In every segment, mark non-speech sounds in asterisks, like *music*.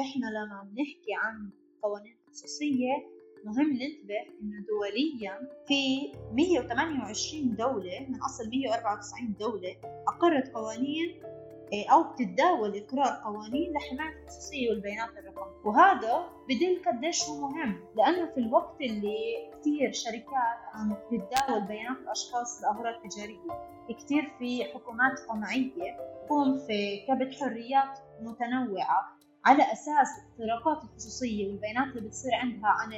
إحنا لما بنحكي عن قوانين خصوصية مهم ننتبه إنه دوليا في 128 دولة من أصل 194 دولة أقرت قوانين إيه، أو بتتداول إقرار قوانين لحماية الخصوصية والبيانات الرقميه وهذا بدل قديش هو مهم لأنه في الوقت اللي كثير شركات عم تتداول بيانات الأشخاص لاغراض تجاريه كثير في حكومات قمعية تقوم في كبت حريات متنوعة. على أساس اختراقات الخصوصية والبيانات اللي بتصير عندها عن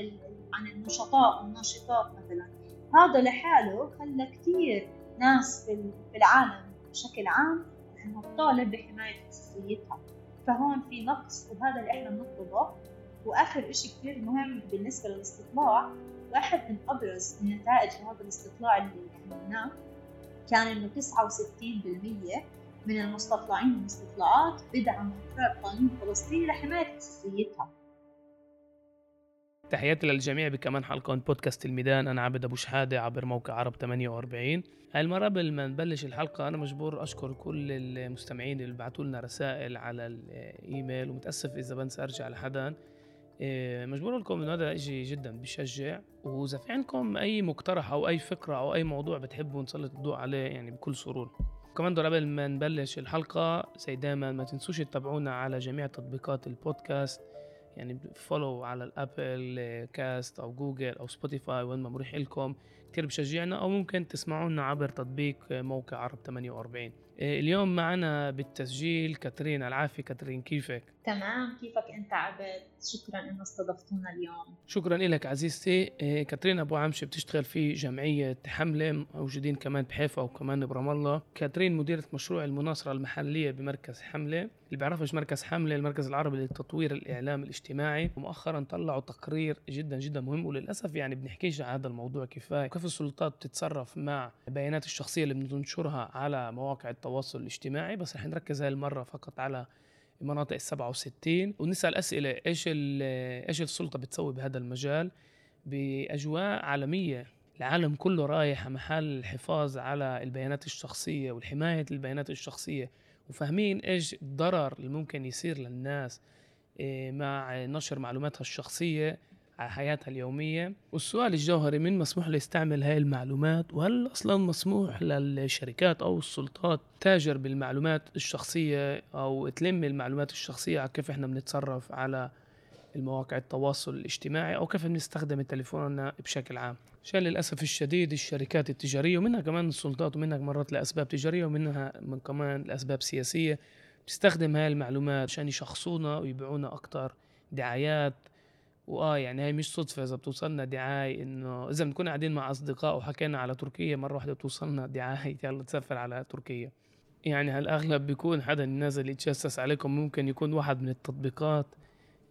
عن النشطاء والناشطات مثلا. هذا لحاله خلى كثير ناس في العالم بشكل عام انها تطالب بحماية خصوصيتها. فهون في نقص وهذا اللي إحنا بنطلبه. وآخر إشي كثير مهم بالنسبة للاستطلاع. واحد من أبرز النتائج لهذا الاستطلاع اللي عملناه كان إنه 69% من المستطلعين والمستطلعات بدعموا اقرار قانون فلسطين لحماية خصوصيتها تحياتي للجميع بكمان حلقة من بودكاست الميدان. أنا عبد أبو شحادة عبر موقع عرب 48 هاي المرة قبل ما نبلش الحلقة أنا مجبور أشكر كل المستمعين اللي بعثوا لنا رسائل على الإيميل ومتأسف إذا بنسى أرجع لحدا. إيه، مجبور لكم إنه هذا إشي جدا بشجع. وإذا في عندكم أي مقترح أو أي فكرة أو أي موضوع بتحبوا نسلط الضوء عليه يعني بكل سرور. كمان قبل ما نبلش الحلقة زي دايما ما تنسوش تتابعونا على جميع تطبيقات البودكاست. يعني follow على ال Apple cast أو جوجل أو Spotify وين ما مريح لكم كتير بشجعنا أو ممكن تسمعونا عبر تطبيق موقع عرب 48 إيه، اليوم معنا بالتسجيل كاترين. العافية. كاترين كيفك؟ تمام. كيفك أنت عبد؟ شكرا إنه استضفتونا اليوم. شكرا لك عزيزتي. إيه، كاترين أبو عمشه بتشتغل في جمعية حملة موجودين كمان بحيفا وكمان برام الله. كاترين مديرة مشروع المناصرة المحلية بمركز حملة اللي بيعرفش مركز حملة المركز العربي لتطوير الإعلام الاجتماعي. ومؤخرا طلعوا تقرير جدا جدا مهم وللأسف يعني بنحكيش عن هذا الموضوع كفاية. كيف السلطات بتتصرف مع البيانات الشخصية اللي بننشرها على مواقع التواصل الاجتماعي بس رح نركز هاي المرة فقط على المناطق ال 67 ونسأل أسئلة إيش إيش السلطة بتسوي بهذا المجال؟ بأجواء عالمية. العالم كله رايح محل الحفاظ على البيانات الشخصية والحماية البيانات الشخصية وفاهمين إيش الضرر اللي ممكن يصير للناس إيه، مع نشر معلوماتها الشخصية. على حياتها اليومية. والسؤال الجوهري من مسموح له يستعمل هاي المعلومات؟ وهل أصلا مسموح للشركات أو السلطات تاجر بالمعلومات الشخصية أو تلم المعلومات الشخصية؟ على كيف إحنا بنتصرف على المواقع التواصل الاجتماعي أو كيف بنستخدم تليفوننا بشكل عام؟ عشان للأسف الشديد الشركات التجارية ومنها كمان السلطات ومنها مرات لأسباب تجارية ومنها من كمان لأسباب سياسية بتستخدم هاي المعلومات عشان يشخصونا ويبيعونا أكتر دعايات وآه يعني هي مش صدفة إذا بتوصلنا دعاية إنه إذا بنكون قاعدين مع أصدقاء وحكينا على تركيا مرة واحدة بتوصلنا دعاية. *laughs* يلا تسافر على تركيا. يعني هالأغلب بيكون حدا نازل يتجسس عليكم ممكن يكون واحد من التطبيقات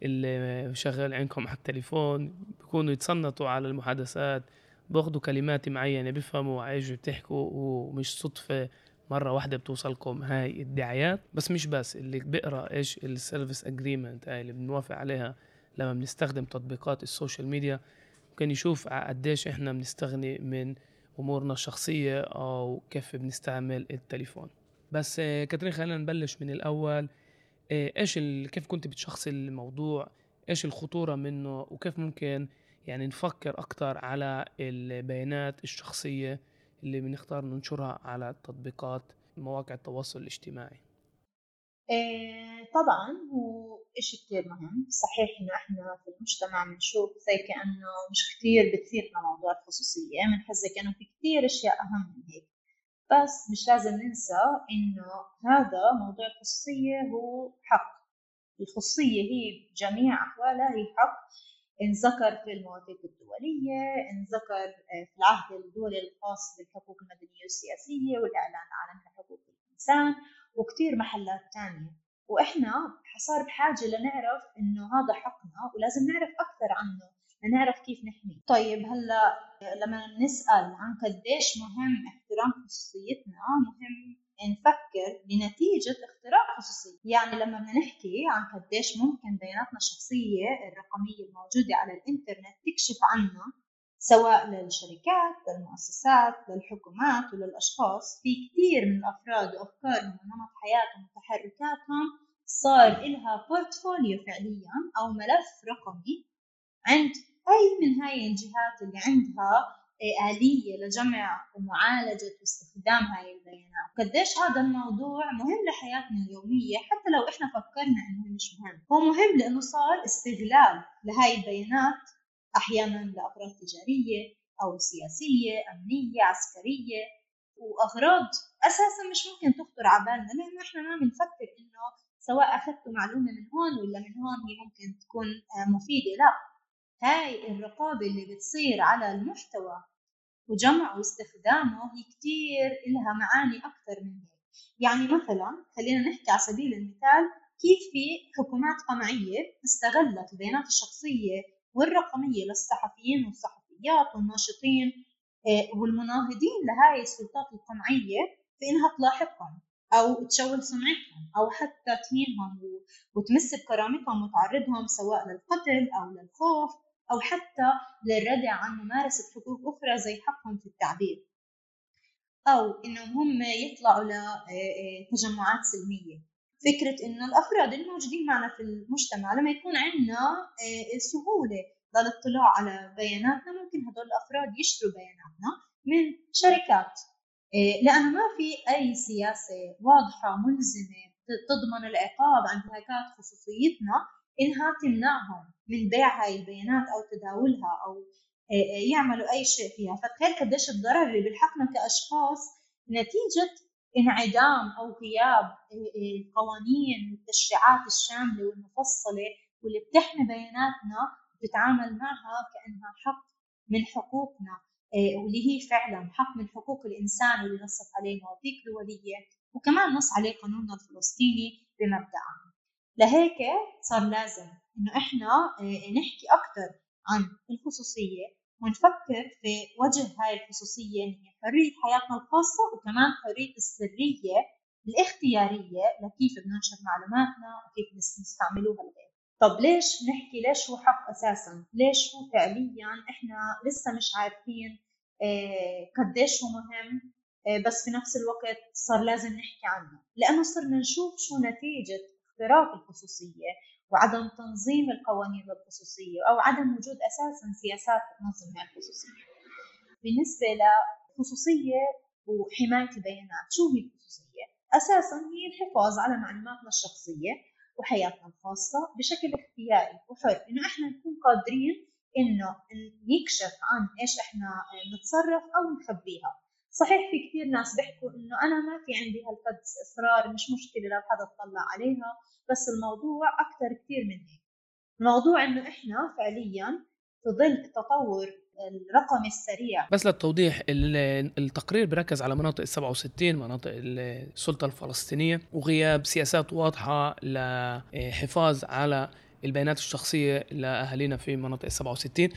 اللي شغال عندكم على التليفون بيكونوا يتصنتوا على المحادثات باخذوا كلمات معينة بيفهموا إيش بتحكوا ومش صدفة مرة واحدة بتوصلكم هاي الدعايات. بس مش بس اللي بيقرأ إيش ال service agreement هاي اللي بنوافق عليها لما بنستخدم تطبيقات ال social media ممكن يشوف قديش إحنا بنستغني من أمورنا الشخصية أو كيف بنستعمل التليفون. بس آه، كاترين خلينا نبلش من الأول. آه، إيش كيف كنت بتشخصي الموضوع؟ إيش الخطورة منه؟ وكيف ممكن يعني نفكر أكثر على البيانات الشخصية اللي بنختار ننشرها على تطبيقات مواقع التواصل الاجتماعي؟ إيه طبعا هو إشي كتير مهم. صحيح إنه إحنا في المجتمع بنشوف زي كأنه مش كتير بتثيرنا موضوع الخصوصية. بنحس زي كأنه في كتير أشياء أهم من هيك. بس مش لازم ننسى إنه هذا موضوع الخصوصية هو حق. الخصوصية هي بجميع أحوالها هي حق. انذكر في المواثيق الدولية انذكر آه، في العهد الدولي الخاص بالحقوق المدنية والسياسية والإعلان العالمي لحقوق الإنسان. وكتير محلات تانية. وإحنا صار بحاجة لنعرف إنه هذا حقنا ولازم نعرف أكثر عنه لنعرف كيف نحميه. طيب هلأ لما نسأل عن قديش مهم احترام خصوصيتنا مهم نفكر بنتيجة اختراق خصوصية. يعني لما بدنا نحكي عن قديش ممكن بياناتنا الشخصية الرقمية الموجودة على الإنترنت تكشف عنا سواء للشركات للمؤسسات للحكومات وللأشخاص في كثير من الأفراد وأفكارهم ونمط حياتهم وتحركاتهم صار إلها بورتفوليو فعليا أو ملف رقمي عند أي من هاي الجهات اللي عندها آلية لجمع ومعالجة واستخدام هاي البيانات. قديش هذا الموضوع مهم لحياتنا اليومية حتى لو إحنا فكرنا إنه مش مهم. هو مهم لأنه صار استغلال لهاي البيانات أحيانا لأغراض تجارية أو سياسية أمنية عسكرية وأغراض أساسا مش ممكن تخطر على بالنا لأنه إحنا ما بنفكر إنه سواء أخذتوا معلومة من هون ولا من هون هي ممكن تكون آه، مفيدة لا. هاي الرقابة اللي بتصير على المحتوى وجمعه واستخدامه هي كتير إلها معاني أكثر من هيك. يعني مثلا خلينا نحكي على سبيل المثال كيف في حكومات قمعية استغلت البيانات الشخصية والرقمية للصحفيين والصحفيات والناشطين آه، والمناهضين لهاي السلطات القمعية في إنها تلاحقهم أو تشوه سمعتهم أو حتى تهينهم وتمس بكرامتهم وتعرضهم سواء للقتل أو للخوف أو حتى للردع عن ممارسة حقوق أخرى زي حقهم في التعبير. أو إنهم هم يطلعوا لتجمعات سلمية. فكرة إنه الأفراد الموجودين معنا في المجتمع لما يكون عندنا آه، سهولة للاطلاع على بياناتنا ممكن هدول الأفراد يشتروا بياناتنا من شركات. آه، لأنه ما في أي سياسة واضحة ملزمة تضمن العقاب عن انتهاكات خصوصيتنا إنها تمنعهم من بيع هاي البيانات أو تداولها أو آه، يعملوا أي شيء فيها. فتخيل قديش الضرر اللي بيلحقنا كأشخاص نتيجة انعدام أو غياب آه، القوانين والتشريعات الشاملة والمفصلة واللي بتحمي بياناتنا وتتعامل معها كأنها حق من حقوقنا واللي هي فعلا حق من حقوق الإنسان واللي نصت عليه مواثيق دولية وكمان نص عليه قانوننا الفلسطيني بمبدأ لهيك صار لازم إنه إحنا آه، نحكي أكثر عن الخصوصية ونفكر في وجه هاي الخصوصية اللي هي حرية حياتنا الخاصة وكمان حرية السرية الاختيارية لكيف بننشر معلوماتنا وكيف نستعملوها لغير طب ليش نحكي ليش هو حق أساسا؟ ليش هو فعليا إحنا لسه مش عارفين آه، قديش هو مهم آه، بس في نفس الوقت صار لازم نحكي عنه. لأنه صرنا نشوف شو نتيجة اختراق الخصوصية. وعدم تنظيم القوانين الخصوصية أو عدم وجود أساسا سياسات تنظم الخصوصية. بالنسبة للخصوصية وحماية البيانات شو هي الخصوصية؟ أساسا هي الحفاظ على معلوماتنا الشخصية وحياتنا الخاصة بشكل اختياري وحر. إنه إحنا نكون قادرين إنه نكشف عن إيش إحنا نتصرف أو نخبيها. صحيح في كثير ناس بيحكوا إنه أنا ما في عندي هالقد إصرار مش مشكلة لو حدا اطلع عليها بس الموضوع أكثر كثير من هيك الموضوع إنه إحنا فعليا في ظل التطور الرقمي السريع. بس للتوضيح التقرير بركز على مناطق ال 67 مناطق السلطة الفلسطينية وغياب سياسات واضحة لحفاظ على البيانات الشخصية لأهالينا في مناطق ال 67 إيه،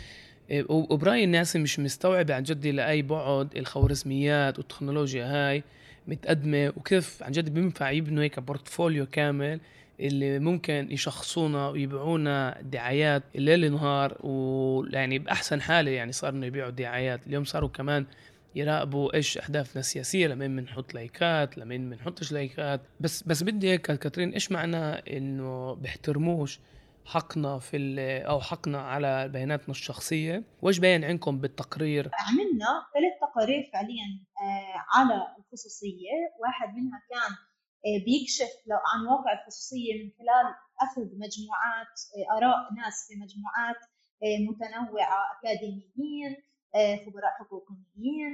وبرأيي الناس مش مستوعبة عن جد لأي بعد الخوارزميات والتكنولوجيا هاي متقدمة وكيف عن جد بينفع يبنوا هيك بورتفوليو كامل اللي ممكن يشخصونا ويبيعونا دعايات الليل نهار ويعني بأحسن حالة يعني صاروا يبيعوا دعايات. اليوم صاروا كمان يراقبوا إيش أهدافنا السياسية لمين بنحط لايكات لمين بنحطش لايكات. بس بس بدي هيك كاترين إيش معنى إنه بيحترموش حقنا في أو حقنا على بياناتنا الشخصية. وإيش باين عندكم بالتقرير؟ عملنا ثلاث تقارير فعليا آه، على الخصوصية. واحد منها كان آه، بيكشف لو عن واقع الخصوصية من خلال أخذ مجموعات آه، آراء ناس في مجموعات متنوعة أكاديميين خبراء حقوقيين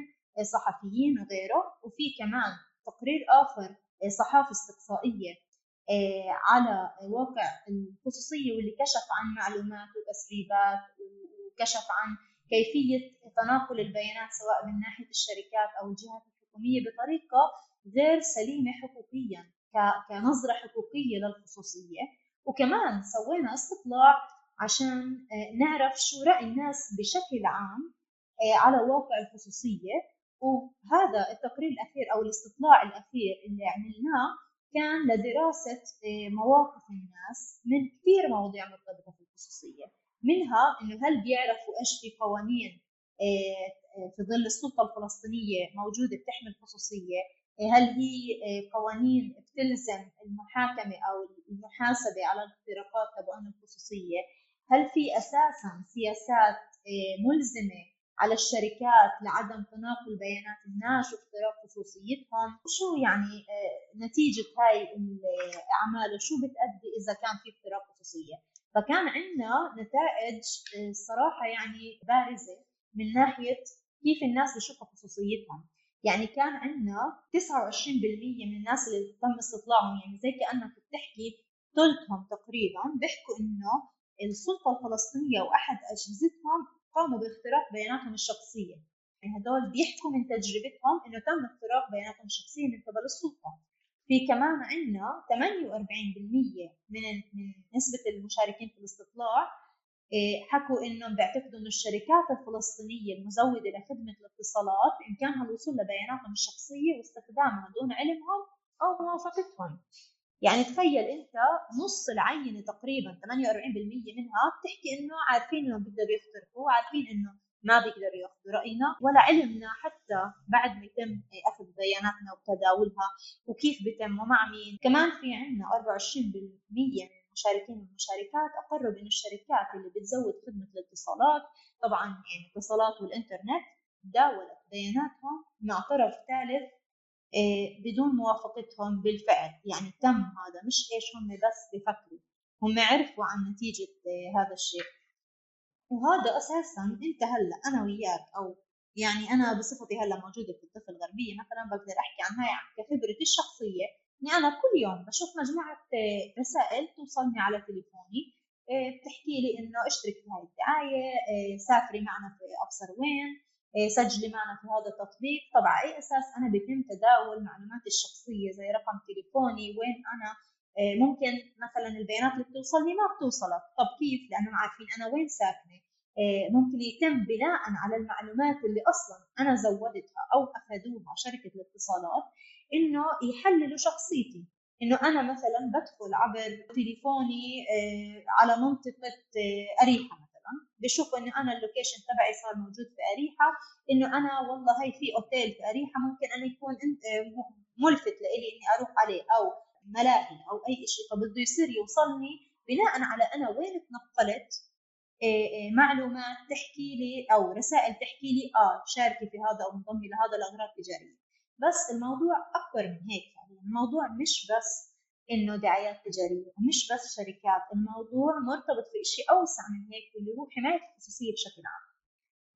صحفيين وغيره. وفي كمان تقرير آخر صحافة استقصائية على واقع الخصوصية واللي كشف عن معلومات وتسريبات وكشف عن كيفية تناقل البيانات سواء من ناحية الشركات أو الجهات الحكومية بطريقة غير سليمة حقوقيا كنظرة حقوقية للخصوصية. وكمان سوينا استطلاع عشان آه، نعرف شو رأي الناس بشكل عام آه، على واقع الخصوصية. وهذا التقرير الأخير أو الاستطلاع الأخير اللي عملناه كان لدراسة آه، مواقف الناس من كثير مواضيع مرتبطة في الخصوصية منها إنه هل بيعرفوا إيش في قوانين آه، آه، في ظل السلطة الفلسطينية موجودة بتحمي الخصوصية؟ هل هي قوانين بتلزم المحاكمة أو المحاسبة على الاختراقات تبعون الخصوصية؟ هل في أساسا سياسات ملزمة على الشركات لعدم تناقل بيانات الناس واختراق خصوصيتهم. شو يعني نتيجة هاي الأعمال؟ وشو بتأدي إذا كان في اختراق خصوصية؟ فكان عندنا نتائج صراحة يعني بارزة من ناحية كيف الناس بشوفوا خصوصيتهم. يعني كان عندنا 29% من الناس اللي تم استطلاعهم يعني زي كأنك بتحكي ثلثهم تقريبا بيحكوا إنه السلطة الفلسطينية وأحد أجهزتهم قاموا باختراق بياناتهم الشخصية. يعني هدول بيحكوا من تجربتهم إنه تم اختراق بياناتهم الشخصية من قبل السلطة. في كمان عندنا 48% من من نسبة المشاركين في الاستطلاع إيه، حكوا إنهم بيعتقدوا إنه الشركات الفلسطينية المزودة لخدمة الاتصالات بامكانها الوصول لبياناتهم الشخصية واستخدامها دون علمهم أو موافقتهم. يعني تخيل أنت نص العينة تقريبا 48% منها بتحكي إنه عارفين إنه بيقدروا يخترقوا عارفين إنه ما بيقدروا ياخذوا رأينا ولا علمنا حتى بعد ما يتم أخذ بياناتنا وتداولها وكيف بيتم ومع مين. كمان في عندنا 24% من المشاركين والمشاركات أقروا بأن الشركات اللي بتزود خدمة الاتصالات طبعا يعني الاتصالات والإنترنت داولت بياناتهم مع طرف ثالث بدون موافقتهم بالفعل. يعني تم هذا مش إيش هم بس بفكروا هم عرفوا عن نتيجة آه، هذا الشيء. وهذا أساسا أنت هلأ أنا وياك أو يعني أنا بصفتي هلأ موجودة في الضفة الغربية مثلا بقدر أحكي عن هاي كخبرتي الشخصية. اني أنا كل يوم بشوف مجموعة آه، رسائل توصلني على تليفوني بتحكي لي إنه اشترك في هاي الدعاية آه، سافري معنا في أبصر وين سجلي معنا في هذا التطبيق. طبعا أي أساس أنا بيتم تداول معلوماتي الشخصية زي رقم تليفوني وين أنا ممكن مثلا البيانات اللي بتوصلني ما بتوصلك طب كيف؟ لانهم عارفين أنا وين ساكنة. ممكن يتم بناء على المعلومات اللي أصلا أنا زودتها أو أخذوها شركة الاتصالات إنه يحللوا شخصيتي. إنه أنا مثلا بدخل عبر تليفوني آه، على منطقة آه، اريحه بشوفوا إنه أنا اللوكيشن تبعي صار موجود في أريحة إنه أنا والله هي في أوتيل في أريحة ممكن أنا يكون آه، ملفت لإلي إني أروح عليه أو ملاهي أو أي شيء فبده يصير يوصلني بناء على أنا وين تنقلت معلومات تحكي لي أو رسائل تحكي لي آه شاركي في هذا أو انضمي لهذا لاغراض تجاريه بس الموضوع أكبر من هيك يعني الموضوع مش بس إنه دعايات تجارية ومش بس شركات الموضوع مرتبط في شيء أوسع من هيك واللي هو حماية الخصوصية بشكل عام.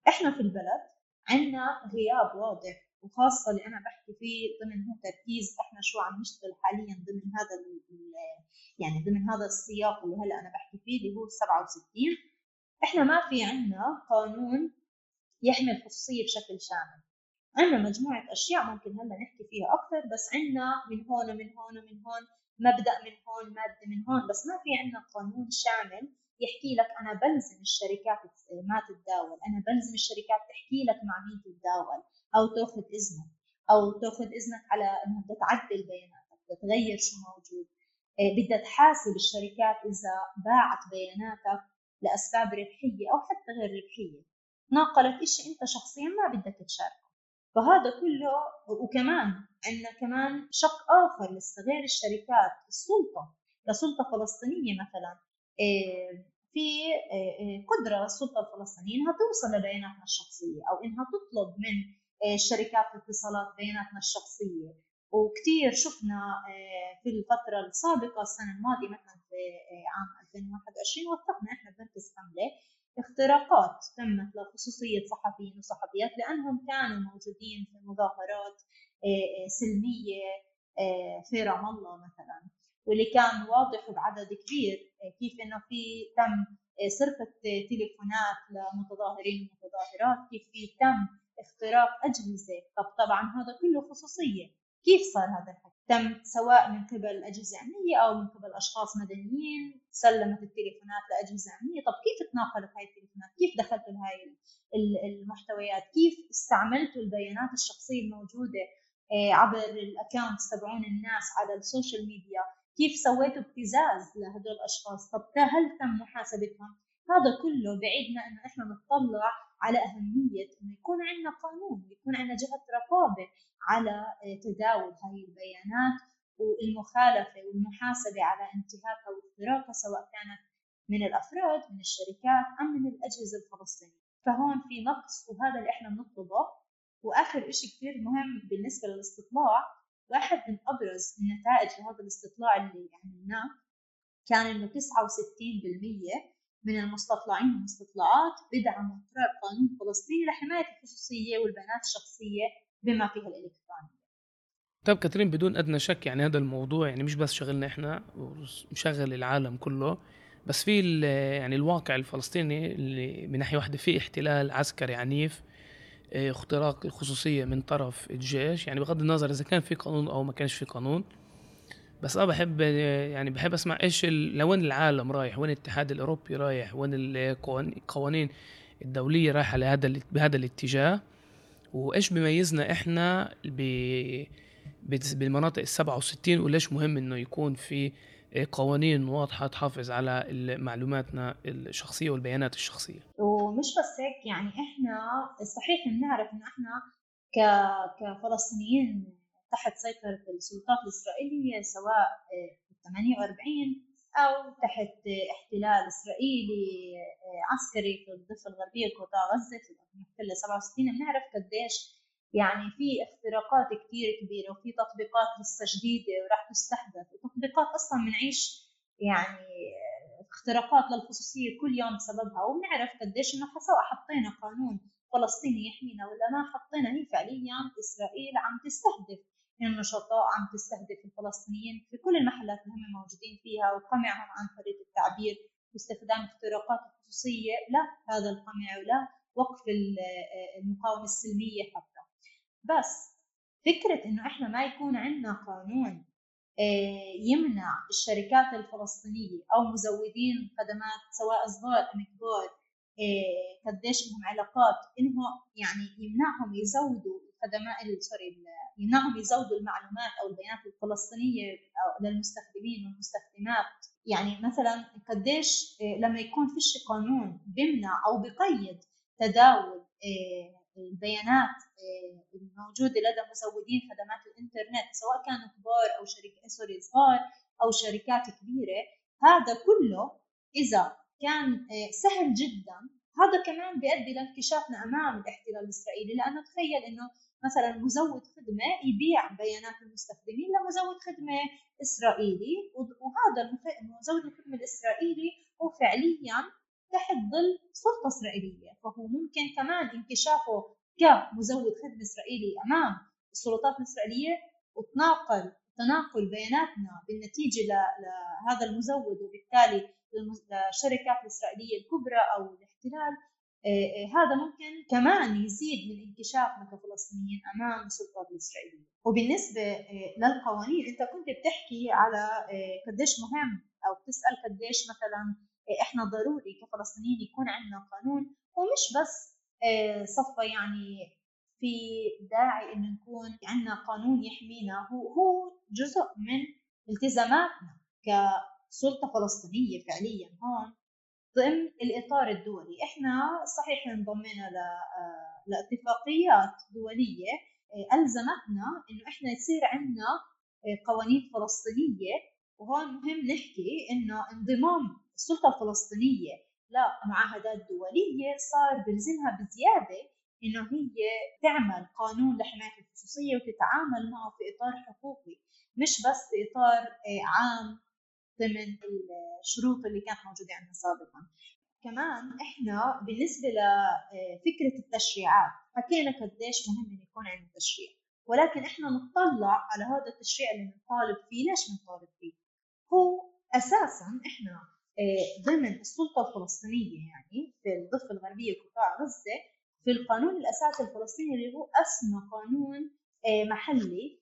إحنا في البلد عندنا غياب واضح وخاصة اللي أنا بحكي فيه ضمن هو تركيز إحنا شو عم نشتغل حاليا ضمن هذا يعني ضمن هذا السياق اللي هلأ أنا بحكي فيه اللي هو 67 إحنا ما في عندنا قانون يحمي الخصوصية بشكل شامل. عندنا مجموعة أشياء ممكن هلأ نحكي فيها أكثر بس عندنا من هون ومن هون ومن هون مبدأ من هون مادة من هون. بس ما في عندنا قانون شامل يحكي لك أنا بلزم الشركات ما تتداول. أنا بلزم الشركات تحكي لك مع مين تتداول. أو تأخذ إذنك. أو تأخذ إذنك على إنها بدها تعدل بياناتك بدها تغير شو موجود. إيه، بدها تحاسب الشركات إذا باعت بياناتك لأسباب ربحية أو حتى غير ربحية. ناقلت إشي أنت شخصيا ما بدك تشاركه. فهذا كله وكمان عندنا كمان شق آخر لصغير الشركات السلطة. كسلطة فلسطينية مثلا. إيه، في إيه، إيه، قدرة السلطة الفلسطينية إنها توصل لبياناتنا الشخصية أو إنها تطلب من شركات الاتصالات بياناتنا الشخصية. وكثير شفنا في الفترة السابقة السنة الماضية مثلا في عام 2021 وثقنا إحنا بمركز حملة اختراقات تمت لخصوصية صحفيين وصحفيات لأنهم كانوا موجودين في مظاهرات آه، آه، سلمية آه، في رام الله مثلا. واللي كان واضح بعدد كبير كيف إنه في تم سرقة تليفونات لمتظاهرين ومتظاهرات كيف في تم اختراق أجهزة. طب طبعا هذا كله خصوصية. كيف صار هذا الحكي؟ تم سواء من قبل أجهزة أمنية أو من قبل أشخاص مدنيين سلمت التليفونات لأجهزة أمنية. طب كيف تناقلت هاي التليفونات؟ كيف دخلتوا لهاي المحتويات؟ كيف استعملتوا البيانات الشخصية الموجودة؟ آه، عبر ال accounts تبعون الناس على ال social media. كيف سويتوا ابتزاز لهدول الأشخاص؟ طب هل تم محاسبتهم؟ هذا كله بعيدنا إنه إحنا نطلع على أهمية إنه يكون عندنا قانون يكون عندنا جهة رقابة على آه، تداول هاي البيانات والمخالفة والمحاسبة على انتهاكها واختراقها سواء كانت من الأفراد من الشركات أم من الأجهزة الفلسطينية. فهون في نقص وهذا اللي إحنا بنطلبه. وآخر إشي كثير مهم بالنسبة للاستطلاع واحد من أبرز النتائج لهذا الاستطلاع اللي عملناه كان إنه 69% من المستطلعين والمستطلعات بدعموا إقرار قانون فلسطيني لحماية الخصوصية والبيانات الشخصية بما فيها الإلكترونية. طيب كاترين بدون أدنى شك يعني هذا الموضوع يعني مش بس شغلنا إحنا مشغل العالم كله بس في يعني الواقع الفلسطيني اللي من ناحية واحدة في احتلال عسكري عنيف اختراق الخصوصية من طرف الجيش. يعني بغض النظر إذا كان في قانون أو ما كانش في قانون. بس أنا بحب يعني بحب أسمع إيش لوين العالم رايح؟ وين الاتحاد الأوروبي رايح؟ وين القوانين الدولية رايحة لهذا بهذا الاتجاه؟ وإيش بيميزنا إحنا بالمناطق ال 67 وليش مهم إنه يكون في قوانين واضحة تحافظ على معلوماتنا الشخصية والبيانات الشخصية. ومش بس هيك يعني إحنا صحيح بنعرف انه إحنا كفلسطينيين تحت سيطرة السلطات الإسرائيلية سواء في 48 أو تحت احتلال إسرائيلي آه، عسكري في الضفة الغربية لقطاع غزة في المحتلة 67 بنعرف قديش يعني في اختراقات كثير كبيرة وفي تطبيقات لسه جديدة وراح تستحدث. وتطبيقات أصلا بنعيش يعني اختراقات للخصوصية كل يوم بسببها وبنعرف قديش إنه سواء حطينا قانون فلسطيني يحمينا ولا ما حطينا هي فعليا إسرائيل عم تستهدف النشطاء عم تستهدف الفلسطينيين في كل المحلات اللي هم موجودين فيها وقمعهم عن حرية التعبير واستخدام اختراقات الخصوصية لا هذا القمع ولا وقف المقاومة السلمية حتى. بس فكرة إنه إحنا ما يكون عندنا قانون يمنع الشركات الفلسطينية أو مزودين خدمات سواء صغار أم كبار آه، قديش لهم علاقات إنه يعني يمنعهم يزودوا الخدمات سوري يمنعهم يزودوا المعلومات أو البيانات الفلسطينية للمستخدمين والمستخدمات. يعني مثلا قديش آه، لما يكون فيش قانون بيمنع أو بقيد تداول آه، البيانات آه، الموجودة لدى مزودين خدمات الإنترنت سواء كانوا كبار أو شركات سوري صغار أو شركات كبيرة هذا كله إذا كان سهل جدا هذا كمان بيؤدي لانكشافنا أمام الاحتلال الإسرائيلي. لأنه تخيل إنه مثلا مزود خدمة يبيع بيانات المستخدمين لمزود خدمة إسرائيلي وهذا مزود الخدمة الإسرائيلي هو فعليا تحت ظل سلطة إسرائيلية فهو ممكن كمان انكشافه كمزود خدمة إسرائيلي أمام السلطات الإسرائيلية وتناقل تناقل بياناتنا بالنتيجة لهذا المزود وبالتالي للشركات الإسرائيلية الكبرى أو الاحتلال. آه، آه، هذا ممكن كمان يزيد من انكشافنا كفلسطينيين أمام السلطات الإسرائيلية. وبالنسبة آه، للقوانين أنت كنت بتحكي على قديش مهم أو بتسأل قديش مثلا إحنا ضروري كفلسطينيين يكون عندنا قانون ومش بس صفى يعني في داعي إنه نكون عندنا قانون يحمينا هو هو جزء من التزاماتنا كسلطة فلسطينية فعليا هون ضمن الإطار الدولي. إحنا صحيح انضمينا آه، لاتفاقيات دولية آه، ألزمتنا إنه إحنا يصير عندنا آه، قوانين فلسطينية وهون مهم نحكي إنه انضمام السلطة الفلسطينية لمعاهدات دولية صار بلزمها بزيادة إنه هي تعمل قانون لحماية الخصوصية وتتعامل معه في إطار حقوقي مش بس في اطار عام ضمن الشروط اللي كانت موجودة عندنا سابقا. كمان إحنا بالنسبة لفكره التشريعات حكينا قديش مهم إنه يكون عندنا تشريع ولكن إحنا نطلع على هذا التشريع اللي بنطالب فيه. ليش بنطالب فيه؟ هو أساسا إحنا آه، ضمن السلطة الفلسطينية يعني في الضفة الغربية وقطاع غزة في القانون الاساسي الفلسطيني اللي هو أسمى قانون آه، محلي.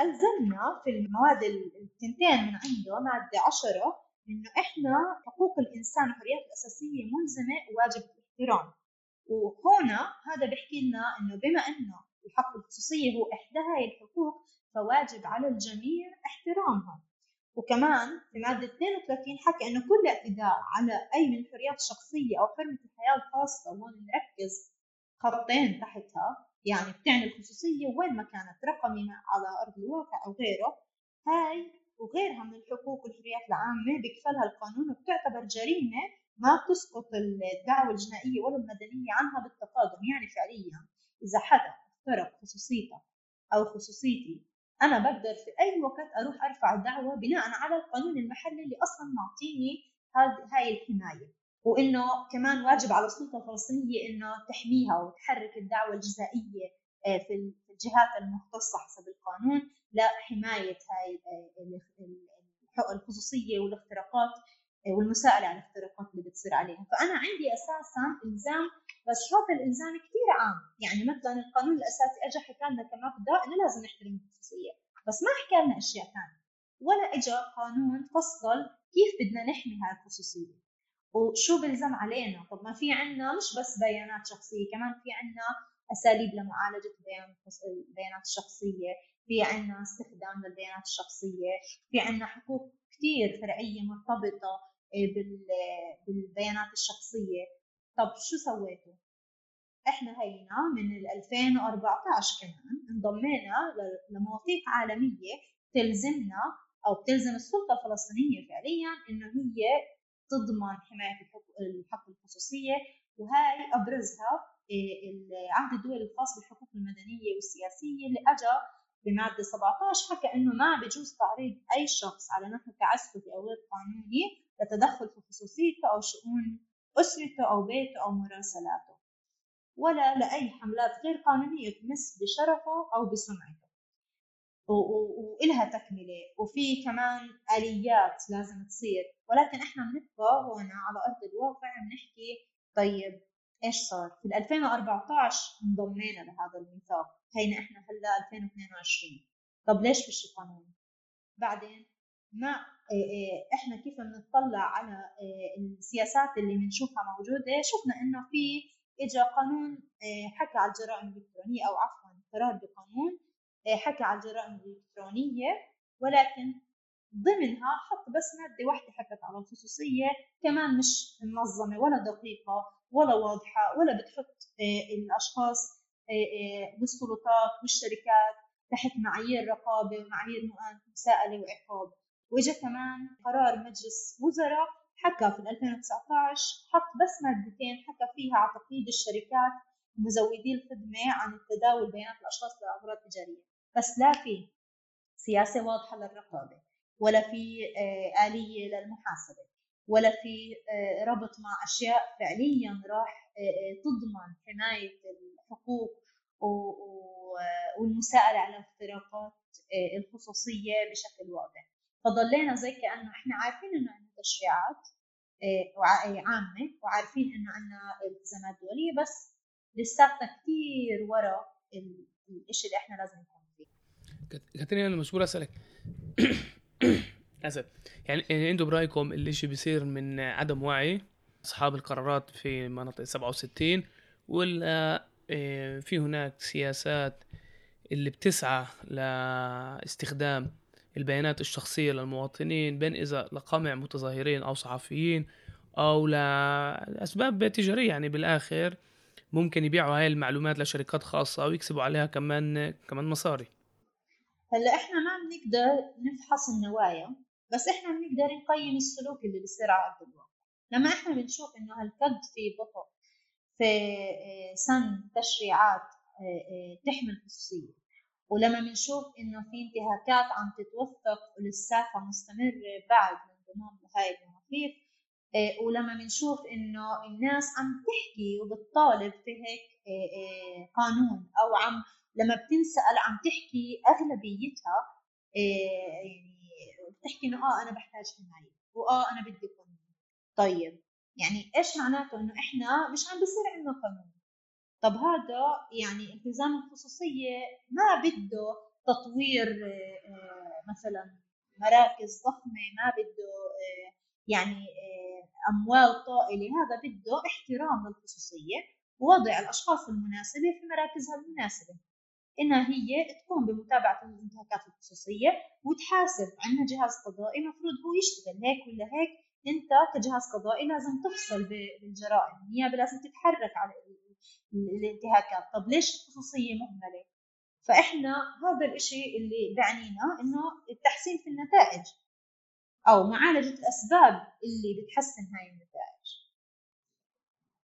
ألزمنا في المواد التنتين من عنده مادة عشرة إنه إحنا حقوق الإنسان والحريات الأساسية ملزمة وواجب الاحترام. وهنا هذا بيحكي لنا إنه بما إنه الحق الخصوصية هو إحدى هاي الحقوق فواجب على الجميع احترامها. وكمان في مادة 32 حكى إنه كل اعتداء على أي من الحريات الشخصية أو حرمة الحياة الخاصة وهون نركز خطين تحتها يعني بتعني الخصوصية وين ما كانت رقمي على أرض الواقع أو غيره هاي وغيرها من الحقوق والحريات العامة بكفلها القانون وبتعتبر جريمة ما تسقط الدعوة الجنائية ولا المدنية عنها بالتقادم يعني فعليا إذا حدا اخترق خصوصيتك أو خصوصيتي أنا بقدر في أي وقت أروح أرفع دعوة بناء على القانون المحلي اللي أصلا معطيني هاي الحماية. وإنه كمان واجب على السلطة الفلسطينية إنه تحميها وتحرك الدعوة الجزائية آه، في الجهات المختصة حسب القانون لحماية هاي آه، الخصوصية والاختراقات آه، والمساءلة على الاختراقات اللي بتصير عليهم. فأنا عندي أساسا إلزام بس هذا الإلزام كثير عام. يعني مثلا القانون الأساسي أجى حكى لنا كمبدأ إنه لازم نحترم الخصوصية. بس ما حكى لنا أشياء ثانية. ولا اجى قانون فصل كيف بدنا نحمي هاي الخصوصية. وشو بلزم علينا؟ طب ما في عنا مش بس بيانات شخصية كمان في عنا أساليب لمعالجة البيانات الشخصية في عنا استخدام للبيانات الشخصية. في عنا حقوق كثير فرعية مرتبطة آه، بالبيانات الشخصية طب شو سويتوا؟ إحنا هينا من 2014 كمان انضمينا لمواثيق عالمية تلزمنا أو بتلزم السلطة الفلسطينية فعليا إنه هي تضمن حماية الحق الخصوصية وهاي أبرزها آه، العهد الدولي الخاص بالحقوق المدنية والسياسية اللي اجى بمادة 17 حكى إنه ما بجوز تعريض أي شخص على نحو تعسفي أو غير قانوني لتدخل في خصوصيته أو شؤون أسرته أو بيته أو مراسلاته ولا لأي حملات غير قانونية تمس بشرفه أو بسمعته. وإلها تكملة. وفي كمان آليات لازم تصير. ولكن إحنا بنبقى هون على أرض الواقع بنحكي طيب إيش صار؟ في 2014 انضمينا لهذا الميثاق. هينا إحنا هلأ 2022 طب ليش فيش قانون؟ بعدين إيه، إحنا كيف بنطلع على السياسات اللي بنشوفها موجودة شفنا إنه في اجى قانون حكى على الجرائم الإلكترونية أو عفوا قرار بقانون حكى على الجرائم الإلكترونية ولكن ضمنها حط بس مادة واحدة حكت على الخصوصية كمان مش منظمة ولا دقيقة ولا واضحة ولا بتحط الأشخاص والسلطات والشركات تحت معايير رقابة ومعايير مساءلة وعقاب. وإجا كمان قرار مجلس وزراء حكى في 2019 حط بس مادتين حكى فيها على تقييد الشركات ومزودي الخدمة عن التداول بيانات الأشخاص لأغراض تجارية. بس لا في سياسة واضحة للرقابة ولا في آه، آلية للمحاسبة. ولا في آه، ربط مع أشياء فعليا راح آه، تضمن حماية الحقوق والمساءلة على اختراقات الخصوصية بشكل واضح. فضلينا زي كأنه إحنا عارفين إنه عندنا تشريعات آه، آه، عامة وعارفين إنه عندنا التزامات دولية بس لساتنا كثير ورا الشيء اللي إحنا لازم نكون فيه. كاترين أنا مشغول أسألك. *clears throat* اسف يعني, أنتم برايكم الشيء بيصير من عدم وعي أصحاب القرارات في مناطق 67 ولا آه، في هناك سياسات اللي بتسعى لاستخدام البيانات الشخصية للمواطنين بين إذا لقمع متظاهرين أو صحفيين أو لأسباب تجارية. يعني بالآخر ممكن يبيعوا هاي المعلومات لشركات خاصة ويكسبوا عليها كمان كمان مصاري. هلأ إحنا ما بنقدر نفحص النوايا. بس إحنا بنقدر نقيم السلوك اللي بيصير على أرض الواقع. لما إحنا بنشوف إنه هالقد في بطء في آه، سن تشريعات آه، آه، تحمل خصوصية ولما بنشوف إنه في انتهاكات عم تتوثق ولساتها مستمرة بعد الانضمام لهاي المواثيق آه، ولما بنشوف إنه الناس عم تحكي وبتطالب في هيك قانون أو عم لما بتنسأل عم تحكي أغلبيتها يعني بتحكي إنه آه أنا بحتاج حماية وآه أنا بدي قانون. طيب يعني إيش معناته إنه إحنا مش عم بصير عندنا قانون؟ طب هذا يعني التزام الخصوصية ما بده تطوير آه، مثلا مراكز ضخمة ما بده آه، يعني آه، أموال طائلة هذا بده احترام للخصوصية ووضع الأشخاص المناسبة في مراكزها المناسبة. إنها هي تقوم بمتابعة الانتهاكات الخصوصيه وتحاسب عندنا جهاز قضائي المفروض هو يشتغل. هيك ولا هيك؟ أنت كجهاز قضائي لازم تفصل بالجرائم. النيابة لازم تتحرك على الانتهاكات. طب ليش الخصوصيه مهملة؟ فإحنا هذا الشيء اللي بعنينا إنه التحسين في النتائج أو معالجة الأسباب اللي بتحسن هاي النتائج.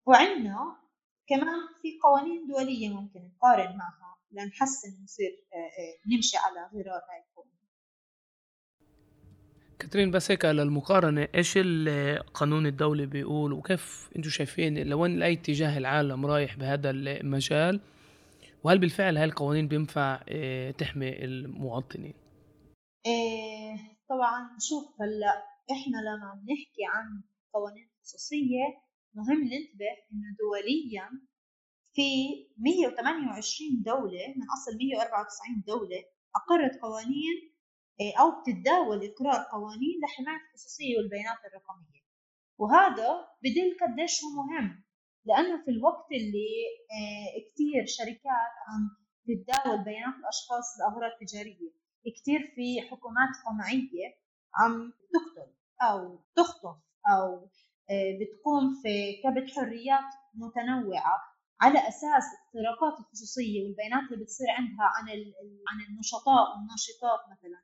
وعندنا كمان في قوانين دولية ممكن نقارن معها. لنحسن ونصير آه، آه، نمشي على غرار هاي القوانين كاترين بس هيك للمقارنة إيش القانون الدولي بيقول؟ وكيف أنتم شايفين لوين لأي اتجاه العالم رايح بهذا المجال؟ وهل بالفعل هاي القوانين بينفع آه، تحمي المواطنين؟ إيه طبعا شوف هلأ إحنا لما بنحكي عن قوانين خصوصية مهم ننتبه إنه دوليا في 128 دولة من أصل 194 دولة أقرت قوانين إيه، أو بتتداول إقرار قوانين لحماية الخصوصية والبيانات الرقمية. وهذا بدل قديش هو مهم لأنه في الوقت اللي آه، كتير شركات عم تتداول بيانات الأشخاص لأغراض تجارية كتير في حكومات قمعية عم تقتل أو تخطف أو آه، بتقوم في كبت حريات متنوعة. على أساس اختراقات الخصوصية والبيانات اللي بتصير عندها عن عن النشطاء والناشطات مثلا.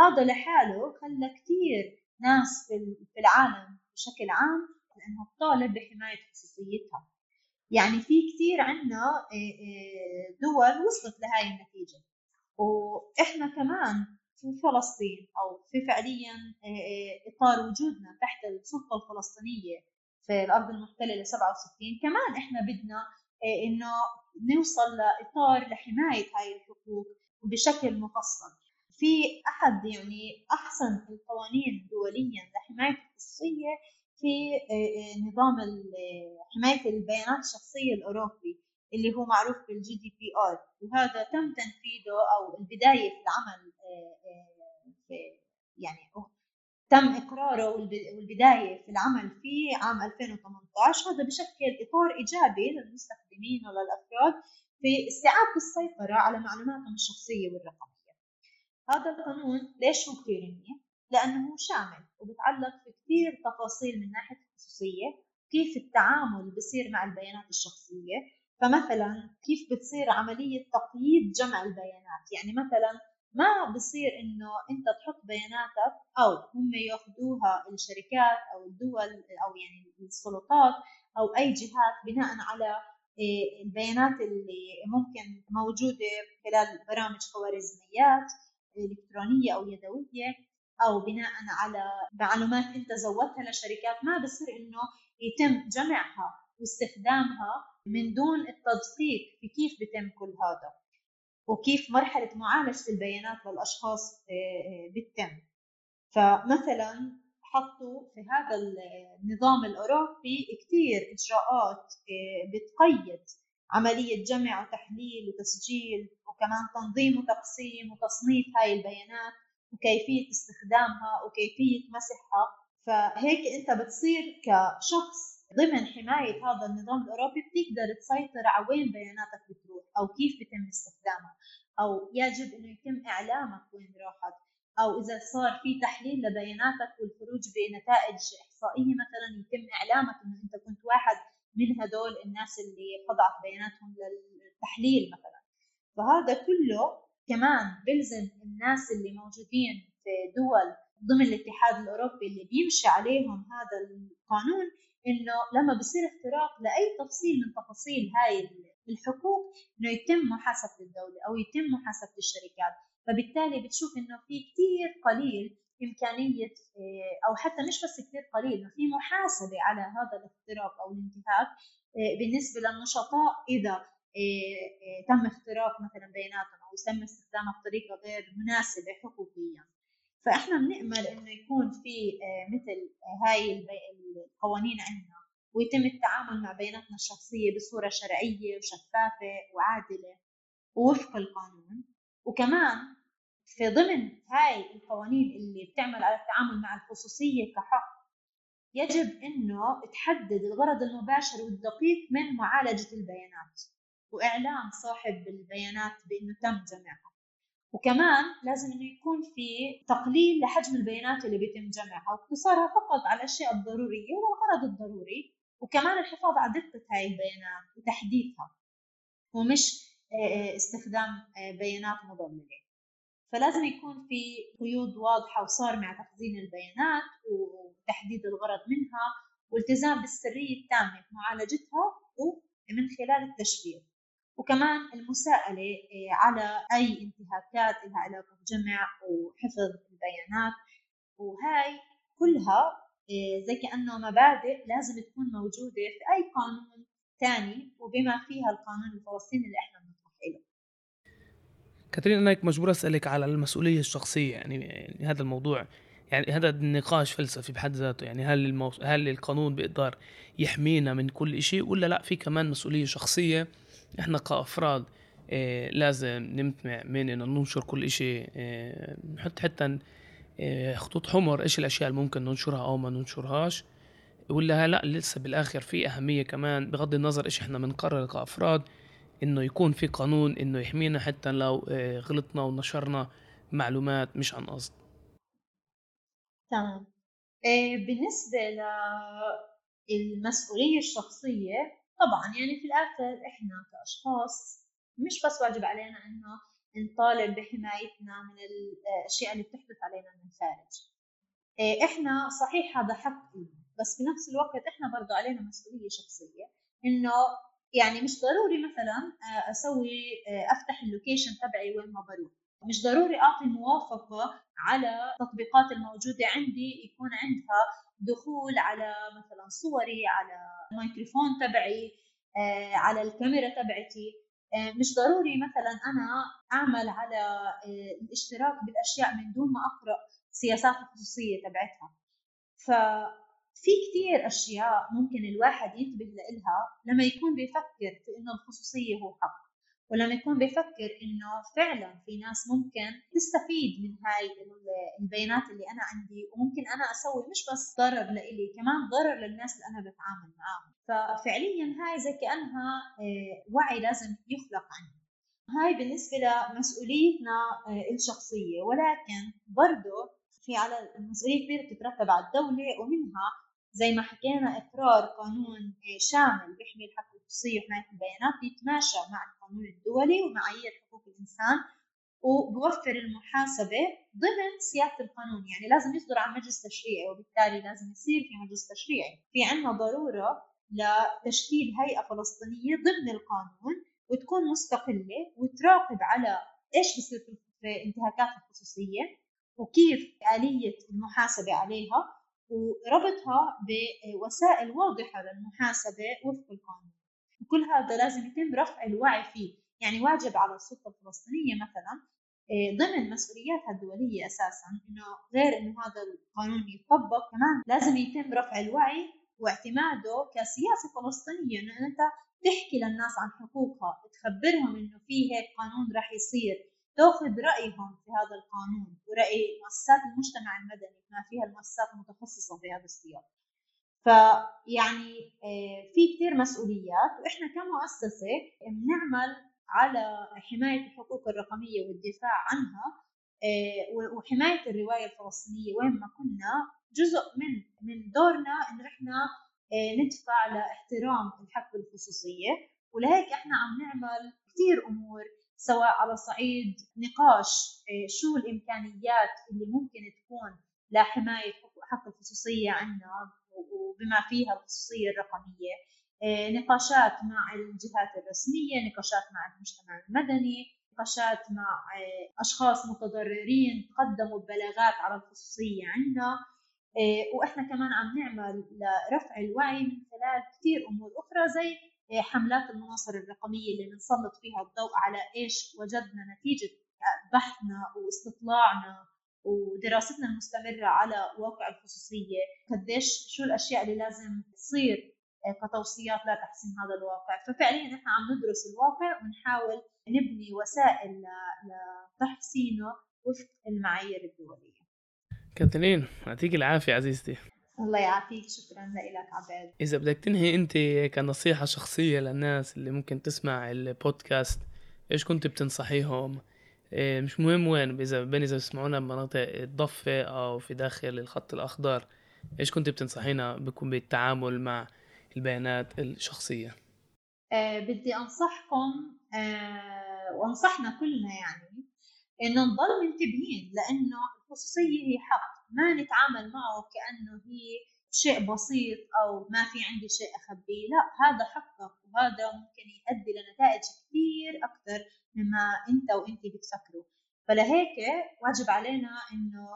هذا لحاله خلى كتير ناس في العالم بشكل عام انها تطالب بحماية خصوصيتها. يعني في كثير عندنا آه، آه، دول وصلت لهي النتيجة. وإحنا كمان في فلسطين أو في فعليا آه، إطار وجودنا تحت السلطة الفلسطينية في الأرض المحتلة ل 67 كمان إحنا بدنا إنه نوصل لإطار لحماية هاي الحقوق بشكل مفصل. في أحد يعني أحسن القوانين دوليا لحماية الخصوصية في آه، آه، نظام حماية البيانات الشخصية الأوروبي اللي هو معروف بال GDPR. وهذا تم تنفيذه أو البداية في العمل يعني تم إقراره والبداية في العمل في عام 2018 هذا بشكل إطار إيجابي للمستخدمين وللأفراد في استيعاب السيطرة على معلوماتهم الشخصية والرقمية هذا القانون ليش هو كثير منيح؟ لأنه شامل وبتعلق في كثير تفاصيل من ناحية الخصوصية كيف التعامل بصير مع البيانات الشخصية فمثلا كيف بتصير عملية تقييد جمع البيانات يعني مثلا ما بصير إنه أنت تحط بياناتك أو هم يأخذوها الشركات أو الدول أو يعني السلطات أو أي جهات بناء على البيانات اللي ممكن موجودة خلال برامج خوارزميات إلكترونية أو يدوية أو بناء على معلومات أنت زودتها لشركات ما بصير إنه يتم جمعها واستخدامها من دون التدقيق في كيف بتم كل هذا وكيف مرحلة معالجة البيانات للأشخاص آه، آه، بتتم. فمثلا حطوا في هذا النظام الأوروبي كثير إجراءات آه، بتقيد عملية جمع وتحليل وتسجيل وكمان تنظيم وتقسيم وتصنيف هاي البيانات وكيفية استخدامها وكيفية مسحها. فهيك أنت بتصير كشخص ضمن حماية هذا النظام الأوروبي بتقدر تسيطر على وين بياناتك بتروح أو كيف بيتم استخدامها أو يجب إنه يتم إعلامك وين راحت. أو إذا صار في تحليل لبياناتك والخروج بنتائج إحصائية مثلا يتم إعلامك إنه أنت كنت واحد من هدول الناس اللي خضعت بياناتهم للتحليل مثلا. فهذا كله كمان بلزم الناس اللي موجودين في دول ضمن الاتحاد الأوروبي اللي بيمشي عليهم هذا القانون إنه لما بصير اختراق لأي تفصيل من تفاصيل هاي الحقوق إنه يتم محاسبة الدولة أو يتم محاسبة الشركات. فبالتالي بتشوف إنه في كثير قليل إمكانية آه، أو حتى مش بس كثير قليل في محاسبة على هذا الاختراق أو الانتهاك آه، بالنسبة للنشطاء إذا آه، تم اختراق مثلا بياناتهم أو تم استخدامها بطريقة غير مناسبة حقوقيا. فإحنا بنأمل إنه يكون في مثل هاي القوانين عندنا ويتم التعامل مع بياناتنا الشخصية بصورة شرعية وشفافة وعادلة ووفق القانون. وكمان في ضمن هاي القوانين اللي بتعمل على التعامل مع الخصوصية كحق يجب إنه تحدد الغرض المباشر والدقيق من معالجة البيانات وإعلام صاحب البيانات بأنه تم جمعها. وكمان لازم إنه يكون في تقليل لحجم البيانات اللي بيتم جمعها واقتصارها فقط على الأشياء الضرورية والغرض الضروري وكمان الحفاظ على دقة هاي البيانات وتحديثها. ومش استخدام آه، بيانات مضلله فلازم يكون في قيود واضحة وصارمة على تخزين البيانات وتحديد الغرض منها والتزام بالسرية التامة في معالجتها ومن خلال التشفير. وكمان المساءلة آه، على أي انتهاكات لها علاقة بجمع وحفظ البيانات. وهاي كلها آه، زي كأنه مبادئ لازم تكون موجودة في أي قانون تاني وبما فيها القانون الفلسطيني اللي إحنا كاترين أنا مجبور أسألك على المسؤولية الشخصية يعني, يعني هذا الموضوع يعني هذا النقاش فلسفي بحد ذاته يعني هل الموس... هل القانون بيقدر يحمينا من كل شيء ولا لا؟ في كمان مسؤولية شخصية. إحنا كأفراد إيه لازم نمتنع من إنه ننشر كل إشي إيه نحط حتى إيه خطوط حمر إيش الأشياء اللي ممكن ننشرها أو ما ننشرهاش. ولا لا لسه بالآخر في أهمية كمان بغض النظر إيش إحنا بنقرر كأفراد. إنه يكون في قانون إنه يحمينا حتى لو إيه غلطنا ونشرنا معلومات مش عن قصد. تمام. إيه بالنسبة للمسؤولية الشخصية طبعا يعني في الآخر إحنا كأشخاص مش بس واجب علينا إنه نطالب بحمايتنا من الأشياء اللي بتحدث علينا من الخارج. إيه، إحنا صحيح هذا حق بس في نفس الوقت إحنا برضه علينا مسؤولية شخصية إنه يعني مش ضروري مثلا آه، أسوي آه، أفتح اللوكيشن تبعي وين ما بروح. مش ضروري أعطي موافقة على التطبيقات الموجودة عندي يكون عندها دخول على مثلا صوري على الميكروفون تبعي آه، على الكاميرا تبعتي. مش ضروري مثلا أنا أعمل على الاشتراك بالأشياء من دون ما أقرأ سياسات الخصوصيه تبعتها. ففي كثير أشياء ممكن الواحد ينتبه لها لما يكون بيفكر في إنه الخصوصية هو حق ولما يكون بيفكر إنه فعلا في ناس ممكن تستفيد من هاي البيانات اللي أنا عندي وممكن أنا أسوي مش بس ضرر لإلي كمان ضرر للناس اللي أنا بتعامل معاهم. ففعليا هاي زي كأنها آه، وعي لازم يخلق عندي هاي بالنسبة لمسؤوليتنا آه، الشخصية ولكن برضه في على المسؤولية كبيرة بتترتب على الدولة ومنها زي ما حكينا إقرار قانون آه، شامل بيحمي الحق الخصوصيه وحمايه البيانات بيتماشى مع القانون الدولي ومعايير حقوق الإنسان وبوفر المحاسبة ضمن سياده القانون. يعني لازم يصدر عن مجلس تشريعي وبالتالي لازم يصير في مجلس تشريعي. في عندنا ضرورة لتشكيل هيئة فلسطينية ضمن القانون وتكون مستقلة وتراقب على إيش بصير في انتهاكات الخصوصية وكيف آلية المحاسبة عليها. وربطها بوسائل واضحة للمحاسبة وفق القانون. وكل هذا لازم يتم رفع الوعي فيه. يعني واجب على السلطة الفلسطينية مثلا آه، ضمن مسؤولياتها الدولية أساسا إنه غير إنه هذا القانون يطبق كمان لازم يتم رفع الوعي واعتماده كسياسة فلسطينية إنه أنت تحكي للناس عن حقوقها تخبرهم إنه في هيك قانون راح يصير. تاخذ رأيهم في هذا القانون ورأي مؤسسات المجتمع المدني ما فيها المؤسسات المتخصصة في هذا السياق. فيعني آه، في كثير مسؤوليات وإحنا كمؤسسة بنعمل على حماية الحقوق الرقمية والدفاع عنها آه، وحماية الرواية الفلسطينية. وين ما كنا جزء من من دورنا انه إحنا آه، ندفع لاحترام الحق بالخصوصيه ولهيك إحنا عم نعمل كثير أمور سواء على صعيد نقاش شو الإمكانيات اللي ممكن تكون لحماية حق الخصوصية عندنا وبما فيها الخصوصية الرقمية. آه، نقاشات مع الجهات الرسمية نقاشات مع المجتمع المدني نقاشات مع آه، أشخاص متضررين قدموا بلاغات على الخصوصية عندنا آه، وإحنا كمان عم نعمل لرفع الوعي من خلال كثير أمور أخرى زي حملات المناصرة الرقمية اللي بنسلط فيها الضوء على إيش وجدنا نتيجة بحثنا واستطلاعنا ودراستنا المستمرة على واقع الخصوصية قديش شو الأشياء اللي لازم تصير كتوصيات لتحسين هذا الواقع. ففعليا نحن عم ندرس الواقع ونحاول نبني وسائل لتحسينه وفق المعايير الدولية. كاترين يعطيك العافية عزيزتي. الله يعافيك شكرا لك عباد. إذا بدك تنهي أنت كنصيحة شخصية للناس اللي ممكن تسمع البودكاست إيش كنت بتنصحيهم؟ إيه، مش مهم وين إذا بين إذا بسمعونا بمناطق الضفة أو في داخل الخط الأخضر إيش كنت بتنصحينا بكون بالتعامل مع البيانات الشخصية؟ أه بدي أنصحكم أه وأنصحنا كلنا يعني إنه نضل منتبهين لأنه الخصوصية هي حق. ما نتعامل معه كأنه هي شيء بسيط أو ما في عندي شيء أخبيه. لا هذا حقك وهذا ممكن يؤدي لنتائج كثير أكثر مما أنت وأنت بتفكروا. فلهيك واجب علينا إنه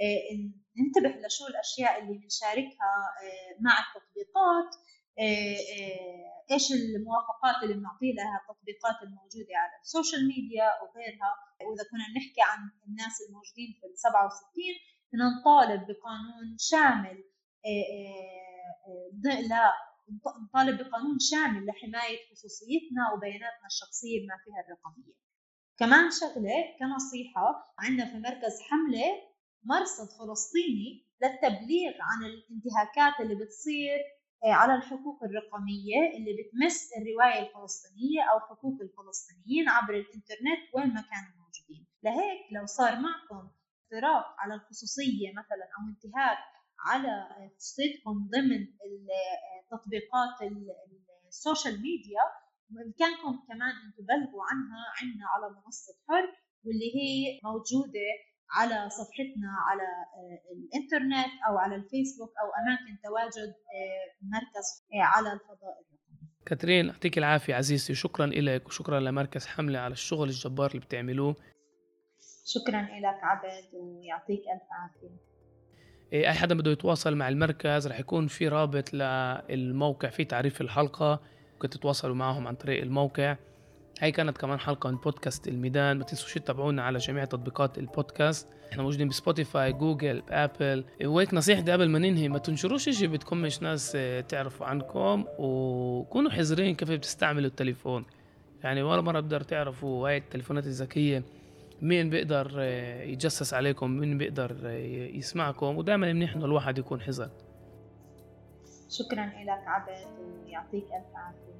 آه، ننتبه لشو الأشياء اللي بنشاركها آه، مع التطبيقات آه، إيش الموافقات اللي بنعطي لها التطبيقات الموجودة على السوشيال ميديا وغيرها. وإذا كنا نحكي عن الناس الموجودين في ال 67 بدنا نطالب بقانون شامل آه، آه، آه، نطالب بقانون شامل لحماية خصوصيتنا وبياناتنا الشخصية بما فيها الرقمية. كمان شغلة كنصيحة عندنا في مركز حملة مرصد فلسطيني للتبليغ عن الانتهاكات اللي بتصير على الحقوق الرقمية اللي بتمس الرواية الفلسطينية أو حقوق الفلسطينيين عبر الإنترنت وين ما كانوا موجودين لهيك لو صار معكم اختراق على الخصوصية مثلا أو انتهاك على خصوصيتكم ضمن تطبيقات ال social media بإمكانكم كمان أن تبلغوا عنها عندنا على منصة حر واللي هي موجودة على صفحتنا على الإنترنت أو على الفيسبوك أو أماكن تواجد مركز على الفضاء. كاترين يعطيك العافية عزيزتي شكرا لك وشكرا لمركز حملة على الشغل الجبار اللي بتعملوه شكرا لك عبد ويعطيك ألف عافية. إيه، أي حدا بده يتواصل مع المركز رح يكون في رابط للموقع في تعريف الحلقة ممكن تتواصلوا معهم عن طريق الموقع. هاي كانت كمان حلقة من بودكاست الميدان. ما تنسوش تتابعونا على جميع تطبيقات البودكاست. إحنا موجودين ب Spotify Google ب Apple. وهيك نصيحتي قبل ما ننهي ما تنشروش إشي بدكم مش ناس آه، تعرفوا عنكم وكونوا حذرين كيف بتستعملوا التليفون. يعني ولا مرة بقدر تعرفوا هاي التليفونات الذكية. مين بيقدر آه، يتجسس عليكم مين بيقدر آه، يسمعكم. ودائما منيح إنه الواحد يكون حذر شكرا لك عبد ويعطيك ألف عافية.